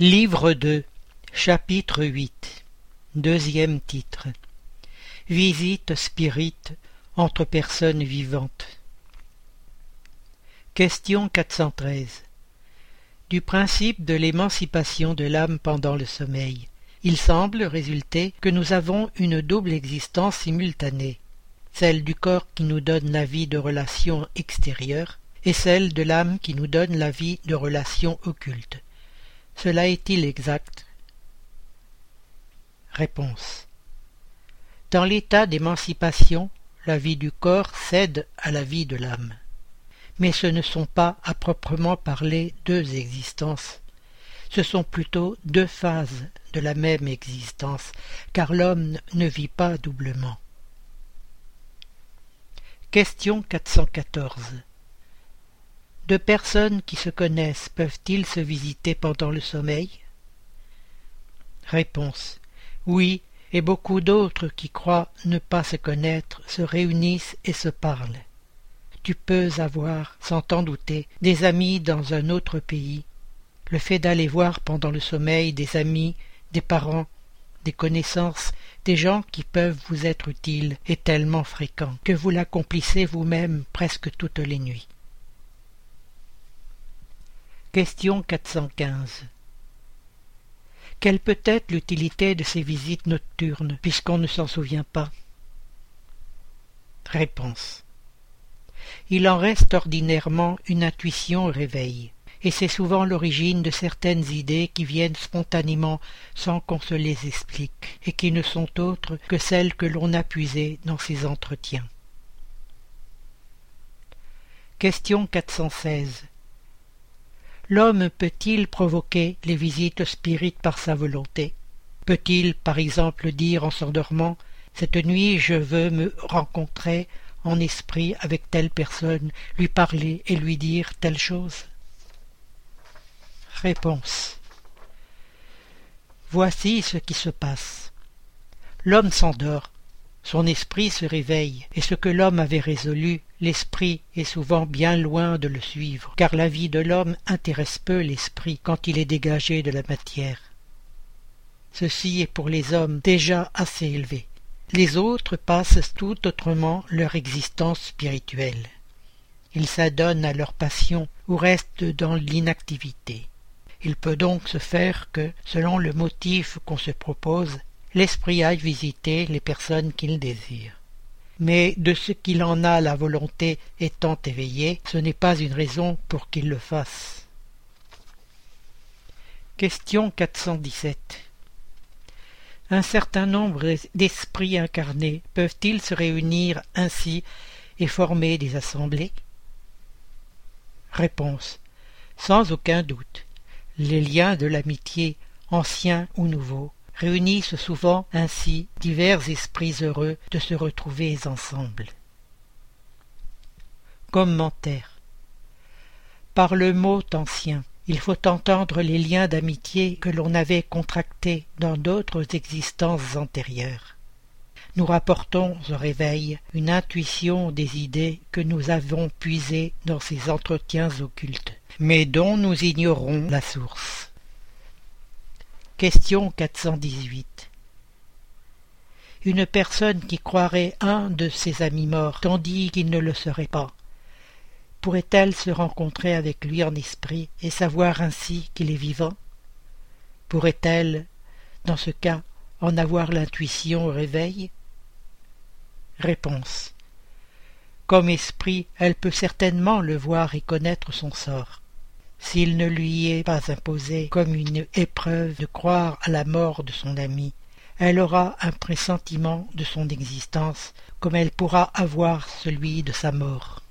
Livre 2 Chapitre 8 Deuxième titre. Visite spirite entre personnes vivantes. Question 413 Du principe de l'émancipation de l'âme pendant le sommeil, il semble résulter que nous avons une double existence simultanée, celle du corps qui nous donne la vie de relations extérieures et celle de l'âme qui nous donne la vie de relations occultes. Cela est-il exact? Réponse. Dans l'état d'émancipation, la vie du corps cède à la vie de l'âme. Mais ce ne sont pas, à proprement parler, deux existences. Ce sont plutôt deux phases de la même existence, car l'homme ne vit pas doublement. Question 414 deux personnes qui se connaissent peuvent-ils se visiter pendant le sommeil? Réponse. Oui, et beaucoup d'autres qui croient ne pas se connaître se réunissent et se parlent. Tu peux avoir, sans t'en douter, des amis dans un autre pays. Le fait d'aller voir pendant le sommeil des amis, des parents, des connaissances, des gens qui peuvent vous être utiles est tellement fréquent que vous l'accomplissez vous-même presque toutes les nuits. Question 415 Quelle peut être l'utilité de ces visites nocturnes, puisqu'on ne s'en souvient pas? Réponse. Il en reste ordinairement une intuition au réveil, et c'est souvent l'origine de certaines idées qui viennent spontanément sans qu'on se les explique, et qui ne sont autres que celles que l'on a puisées dans ces entretiens. Question 416 L'homme peut-il provoquer les visites spirites par sa volonté? Peut-il, par exemple, dire en s'endormant Cette nuit je veux me rencontrer en esprit avec telle personne, lui parler et lui dire telle chose? Réponse. Voici ce qui se passe. L'homme s'endort, son esprit se réveille, et ce que l'homme avait résolu, l'esprit est souvent bien loin de le suivre, car la vie de l'homme intéresse peu l'esprit quand il est dégagé de la matière. Ceci est pour les hommes déjà assez élevé. Les autres passent tout autrement leur existence spirituelle. Ils s'adonnent à leur passion ou restent dans l'inactivité. Il peut donc se faire que, selon le motif qu'on se propose, l'esprit aille visiter les personnes qu'il désire. Mais de ce qu'il en a la volonté étant éveillée, ce n'est pas une raison pour qu'il le fasse. Question 417 Un certain nombre d'esprits incarnés peuvent-ils se réunir ainsi et former des assemblées? Réponse Sans aucun doute. Les liens de l'amitié, anciens ou nouveaux, réunissent souvent ainsi divers esprits heureux de se retrouver ensemble. Commentaire Par le mot ancien, il faut entendre les liens d'amitié que l'on avait contractés dans d'autres existences antérieures. Nous rapportons au réveil une intuition des idées que nous avons puisées dans ces entretiens occultes, mais dont nous ignorons la source. Question 418 Une personne qui croirait un de ses amis morts, tandis qu'il ne le serait pas, pourrait-elle se rencontrer avec lui en esprit et savoir ainsi qu'il est vivant? Pourrait-elle, dans ce cas, en avoir l'intuition au réveil? Réponse. Comme esprit, elle peut certainement le voir et connaître son sort s'il ne lui est pas imposé comme une épreuve de croire à la mort de son ami, elle aura un pressentiment de son existence comme elle pourra avoir celui de sa mort.